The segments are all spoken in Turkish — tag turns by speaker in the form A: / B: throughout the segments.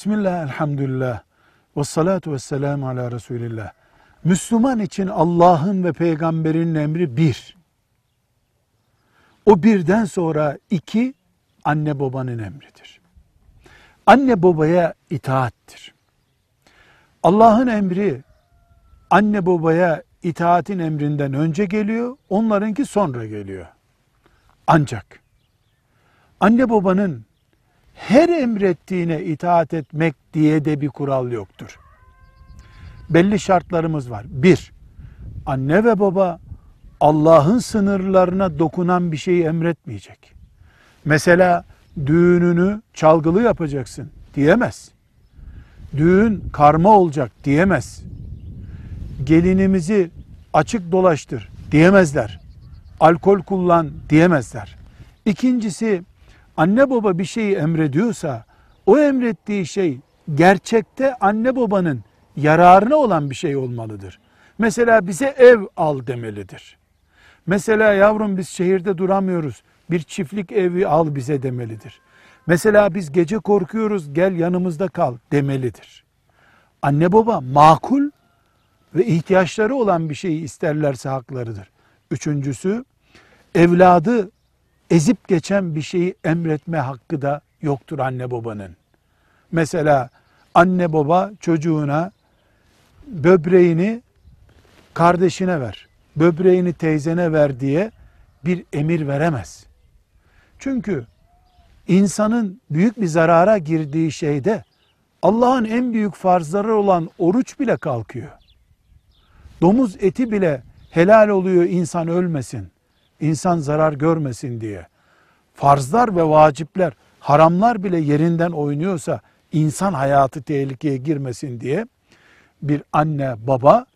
A: Bismillah, elhamdülillah, ve salatu ve selamu ala Resulillah. Müslüman için Allah'ın ve peygamberinin emri bir. O birden sonra iki, anne babanın emridir. Anne babaya itaattir. Allah'ın emri anne babaya itaatin emrinden önce geliyor, onlarınki sonra geliyor. Ancak anne babanın her emrettiğine itaat etmek diye de bir kural yoktur. Belli şartlarımız var. Bir, anne ve baba Allah'ın sınırlarına dokunan bir şeyi emretmeyecek. Mesela düğününü çalgılı yapacaksın diyemez. Düğün karma olacak diyemez. Gelinimizi açık dolaştır diyemezler. Alkol kullan diyemezler. İkincisi anne baba bir şeyi emrediyorsa o emrettiği şey gerçekte anne babanın yararına olan bir şey olmalıdır. Mesela bize ev al demelidir. Mesela yavrum biz şehirde duramıyoruz. Bir çiftlik evi al bize demelidir. Mesela biz gece korkuyoruz gel yanımızda kal demelidir. Anne baba makul ve ihtiyaçları olan bir şeyi isterlerse haklarıdır. Üçüncüsü evladı ezip geçen bir şeyi emretme hakkı da yoktur anne babanın. Mesela anne baba çocuğuna böbreğini kardeşine ver, böbreğini teyzene ver diye bir emir veremez. Çünkü insanın büyük bir zarara girdiği şeyde Allah'ın en büyük farzları olan oruç bile kalkıyor. Domuz eti bile helal oluyor insan ölmesin, insan zarar görmesin diye. Farzlar ve vacipler, haramlar bile yerinden oynuyorsa insan hayatı tehlikeye girmesin diye bir anne baba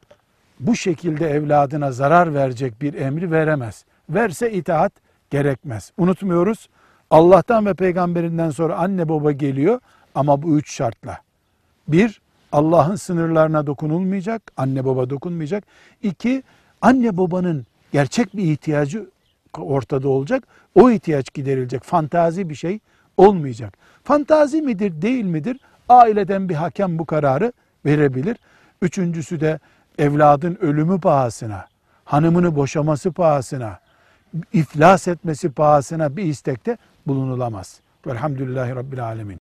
A: bu şekilde evladına zarar verecek bir emri veremez. Verse itaat gerekmez. Unutmuyoruz. Allah'tan ve peygamberinden sonra anne baba geliyor ama bu üç şartla. Bir, Allah'ın sınırlarına dokunulmayacak, anne baba dokunmayacak. İki, anne babanın gerçek bir ihtiyacı ortada olacak. O ihtiyaç giderilecek. Fantazi bir şey olmayacak. Fantazi midir, değil midir? Aileden bir hakem bu kararı verebilir. Üçüncüsü de evladın ölümü pahasına, hanımını boşaması pahasına, iflas etmesi pahasına bir istekte bulunulamaz. Velhamdülillahi Rabbil Alemin.